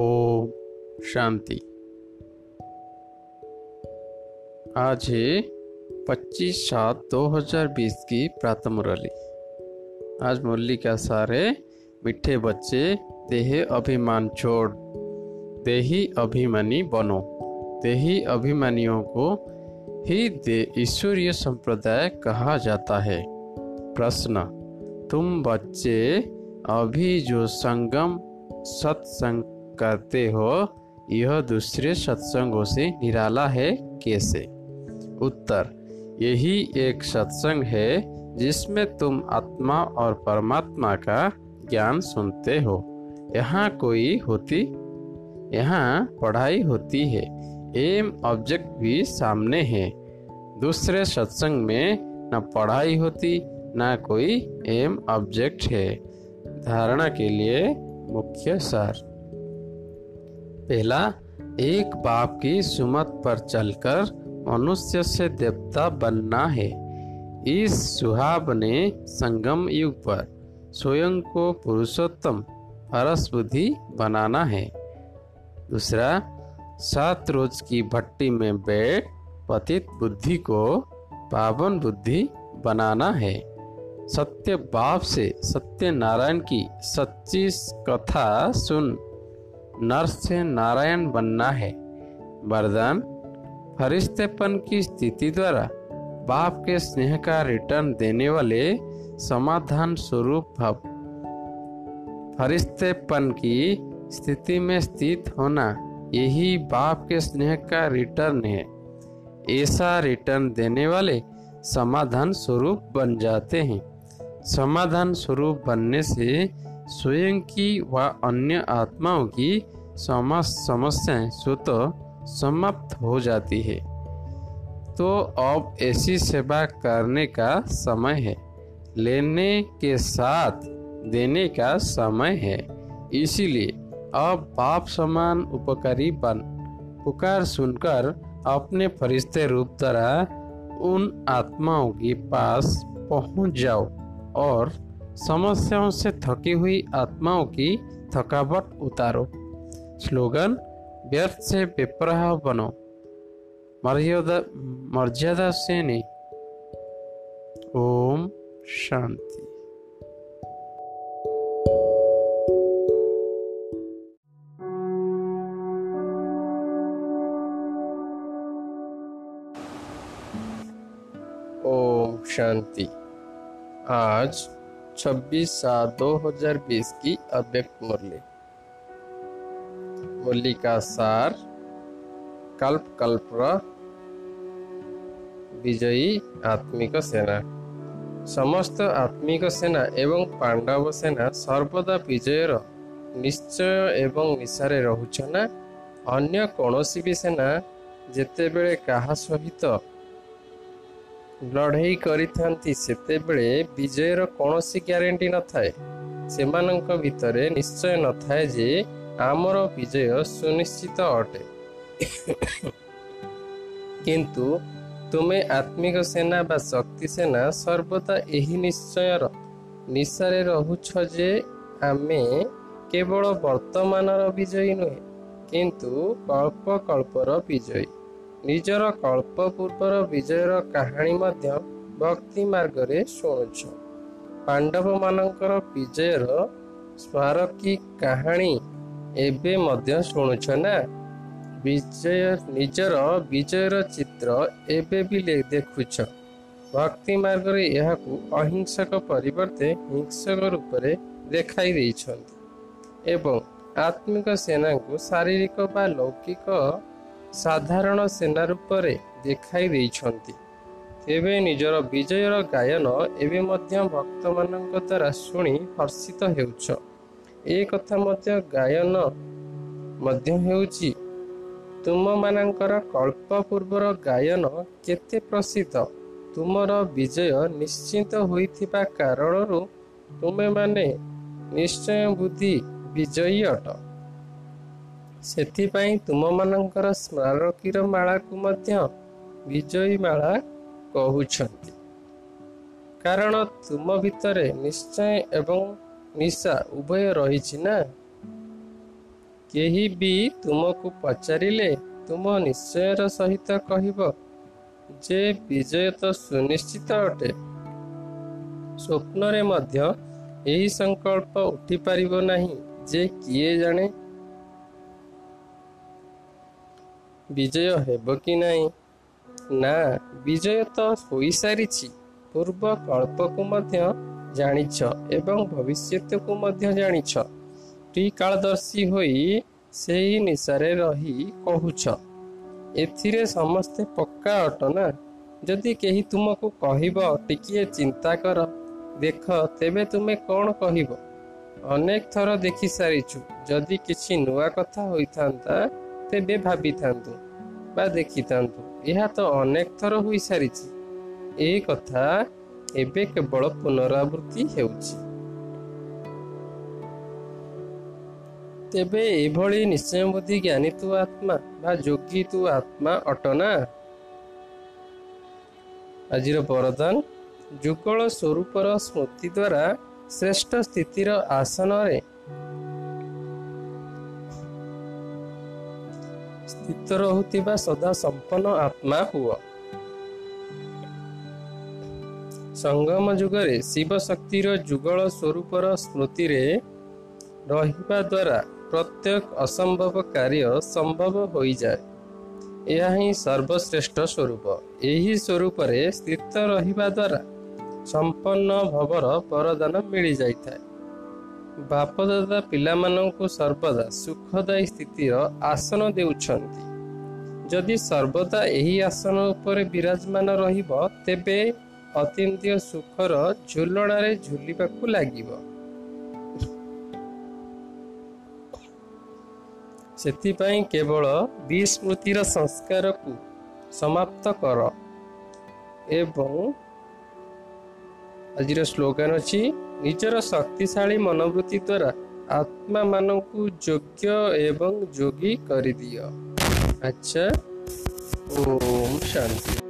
ओम शांति। आज है पच्चीस सात दो हज़ार बीस की प्रातः मुरली। आज मुरली का सारे मिठे बच्चे देह अभिमान छोड़, देही अभिमानी बनो, देही अभिमानियों को ही दे ईश्वरीय संप्रदाय कहा जाता है। प्रश्न, तुम बच्चे अभी जो संगम, सत्संग करते हो, यह दूसरे सत्संगों से निराला है कैसे? उत्तर, यही एक सत्संग है जिसमें तुम आत्मा और परमात्मा का ज्ञान सुनते हो। यहाँ कोई होती, यहाँ पढ़ाई होती है। एम ऑब्जेक्ट भी सामने है। दूसरे सत्संग में न पढ़ाई होती, न कोई एम ऑब्जेक्ट है। धारणा के लिए मुख्य सार। पहला, एक बाप की सुमत पर चलकर मनुष्य से देवता बनना है। इस सुहाब ने संगम युग पर स्वयं को पुरुषोत्तम हरस बुद्धि बनाना है। दूसरा, सात रोज की भट्टी में बैठ पतित बुद्धि को पावन बुद्धि बनाना है। सत्य बाप से सत्य नारायण की सच्ची कथा सुन नर से नारायण बनना है। वरदान, फरिश्तेपन की स्थिति द्वारा बाप के स्नेह का रिटर्न देने वाले समाधान स्वरूप भव। फरिश्तेपन की स्थिति में स्थित होना, यही बाप के स्नेह का रिटर्न है। ऐसा रिटर्न देने वाले समाधान स्वरूप बन जाते हैं। समाधान स्वरूप बनने से स्वयं की व अन्य आत्माओं की समस्त समस्याएँ स्वतः समाप्त हो जाती है। तो अब ऐसी सेवा करने का समय है। लेने के साथ देने का समय है। इसीलिए अब बाप समान उपकारी बन, पुकार सुनकर अपने फरिश्ते रूप द्वारा उन आत्माओं के पास पहुँच जाओ और समस्याओं से थकी हुई आत्माओं की थकावट उतारो। स्लोगन, व्यर्थ से बेपरह बनो। मर्यादा मर्यादा से नहीं। ओम शांति। ओम शांति। आज 26 सात 2020 की अव्यक्त मुरली मुरली का सार कल्प कल्प विजयी आत्मिक सेना समस्त आत्मिक सेना एवं पांडव सेना सर्वदा विजयर ନିଶ୍ଚୟ ଏବଂ ନିଶାରେ ରହୁଛ ନା ଅନ୍ୟ କୌଣସି ବି ସେନା ଯେତେବେଳେ କାହା ସହିତ ଲଢ଼େଇ କରିଥାନ୍ତି ସେତେବେଳେ ବିଜୟର କୌଣସି ଗ୍ୟାରେଣ୍ଟି ନଥାଏ। ସେମାନଙ୍କ ଭିତରେ ନିଶ୍ଚୟ ନଥାଏ ଯେ ଆମର ବିଜୟ ସୁନିଶ୍ଚିତ ଅଟେ। କିନ୍ତୁ ତୁମେ ଆତ୍ମିକ ସେନା ବା ଶକ୍ତି ସେନା ସର୍ବଦା ଏହି ନିଶ୍ଚୟର ନିଶାରେ ରହୁଛ ଯେ ଆମେ କେବଳ ବର୍ତ୍ତମାନର ବିଜୟୀ ନୁହେଁ କିନ୍ତୁ କଳ୍ପ କଳ୍ପର ବିଜୟୀ। ନିଜର କଳ୍ପ ପୂର୍ବର ବିଜୟର କାହାଣୀ ମଧ୍ୟ ଭକ୍ତି ମାର୍ଗରେ ଶୁଣୁଛ। ପାଣ୍ଡବମାନଙ୍କର ବିଜୟର ସ୍ମାରକୀ କାହାଣୀ ଏବେ ମଧ୍ୟ ଶୁଣୁଛ ନା? ବିଜୟ ନିଜର ବିଜୟର ଚିତ୍ର ଏବେ ବି ଦେଖୁଛ। ଭକ୍ତି ମାର୍ଗରେ ଏହାକୁ ଅହିଂସକ ପରିବର୍ତ୍ତେ ହିଂସକ ରୂପରେ ଦେଖାଇ ଦେଇଛନ୍ତି। ଏବଂ ଆତ୍ମିକ ସେନାଙ୍କୁ ଶାରୀରିକ ବା ଲୌକିକ ସାଧାରଣ ସେନା ରୂପରେ ଦେଖାଇ ଦେଇଛନ୍ତି। ତେବେ ନିଜର ବିଜୟର ଗାୟନ ଏବେ ମଧ୍ୟ ଭକ୍ତମାନଙ୍କ ଦ୍ୱାରା ଶୁଣି ହର୍ଷିତ ହେଉଛ। ଏ କଥା ମଧ୍ୟ ଗାୟନ ମଧ୍ୟ ହେଉଛି। ତୁମମାନଙ୍କର କଳ୍ପ ପୂର୍ବର ଗାୟନ କେତେ ପ୍ରସିଦ୍ଧ? ତୁମର ବିଜୟ ନିଶ୍ଚିତ ହୋଇଥିବା କାରଣରୁ ତୁମେମାନେ ନିଶ୍ଚୟ ବୁଦ୍ଧି ବିଜୟୀ ଅଟ। ସେଥିପାଇଁ ତୁମମାନଙ୍କର ସ୍ମାରକୀର ମାଳାକୁ ମଧ୍ୟ ବିଜୟୀ ମାଳା କହୁଛନ୍ତି। କାରଣ ତୁମ ଭିତରେ ନିଶ୍ଚୟ ଏବଂ ନିଶା ଉଭୟ ରହିଛି ନା? କେହି ବି ତୁମକୁ ପଚାରିଲେ ତୁମ ନିଶ୍ଚୟର ସହିତ କହିବ ଯେ ବିଜୟ ତ ସୁନିଶ୍ଚିତ ଅଟେ। ସ୍ୱପ୍ନରେ ମଧ୍ୟ ଏହି ସଂକଳ୍ପ ଉଠିପାରିବ ନାହିଁ ଯେ କିଏ ଜାଣେ ବିଜୟ ହେବ କି ନାହିଁ? ନା ବିଜୟ ତ ହୋଇସାରିଛି। ପୂର୍ବ କଳ୍ପକୁ ମଧ୍ୟ ଜାଣିଛ ଏବଂ ଭବିଷ୍ୟତକୁ ମଧ୍ୟ ଜାଣିଛ। ତ୍ରିକାଳଦର୍ଶୀ ହୋଇ ସେହି ନିଶାରେ ରହି କହୁଛ ଏଥିରେ ସମସ୍ତେ ପକ୍କା ଅଟ ନା? ଯଦି କେହି ତୁମକୁ କହିବ ଟିକିଏ ଚିନ୍ତା କର। ଦେଖ ତେବେ ତୁମେ କ'ଣ କହିବ? ଅନେକ ଥର ଦେଖି ସାରିଛୁ ଯଦି କିଛି ନୂଆ କଥା ହୋଇଥାନ୍ତା ତେବେ ଭାବିଥାନ୍ତୁ ବା ଦେଖିଥାନ୍ତୁ ଏହା ତ ଅନେକ ଥର ହୋଇସାରିଛି। ଏହି କଥା ଏବେ କେବଳ ପୁନରାବୃତ୍ତି ହେଉଛି। ତେବେ ଏଭଳି ନିଶ୍ଚୟ ବୁଦ୍ଧି ଜ୍ଞାନୀ ତୁ ଆତ୍ମା ବା ଯୋଗୀ ତୁ ଆତ୍ମା ଅଟନା ଆଜିର ବରଦାନ ଯୁଗଳ ସ୍ୱରୂପର ସ୍ମୃତି ଦ୍ୱାରା ଶ୍ରେଷ୍ଠ ସ୍ଥିତିର ଆସନରେ ସ୍ଥିତ ରହୁଥିବା ସଦା ସମ୍ପନ୍ନ ଆତ୍ମା ହୁଅ। ସଙ୍ଗମ ଯୁଗରେ ଶିବ ଶକ୍ତିର ଯୁଗଳ ସ୍ୱରୂପର ସ୍ମୃତିରେ ରହିବା ଦ୍ୱାରା ପ୍ରତ୍ୟେକ ଅସମ୍ଭବ କାର୍ଯ୍ୟ ସମ୍ଭବ ହୋଇଯାଏ। ଏହା ହିଁ ସର୍ବଶ୍ରେଷ୍ଠ ସ୍ୱରୂପ। ଏହି ସ୍ୱରୂପରେ ସ୍ଥିତ ରହିବା ଦ୍ୱାରା ସମ୍ପନ୍ନ ଭବର ବରଦାନ ମିଳିଯାଇଥାଏ। ବାପଦାଦା ପିଲାମାନଙ୍କୁ ସର୍ବଦା ସୁଖଦାୟୀ ସ୍ଥିତିର ଆସନ ଦେଉଛନ୍ତି। ଯଦି ସର୍ବଦା ଏହି ଆସନ ଉପରେ ବିରାଜମାନ ରହିବ ତେବେ ଅତୀନ୍ଦ୍ରିୟ ସୁଖର ଝୁଲଣାରେ ଝୁଲିବାକୁ ଲାଗିବ। ସେଥିପାଇଁ କେବଳ ବିସ୍ମୃତିର ସଂସ୍କାରକୁ ସମାପ୍ତ କର ଏବଂ ଆଜିର ସ୍ଲୋଗାନ ଅଛି ନିଜର ଶକ୍ତିଶାଳୀ ମନୋବୃତ୍ତି ଦ୍ୱାରା ଆତ୍ମାମାନଙ୍କୁ ଯୋଗ୍ୟ ଏବଂ ଯୋଗୀ କରିଦିଅ। ଆଚ୍ଛା ଓମ୍ ଶାନ୍ତି।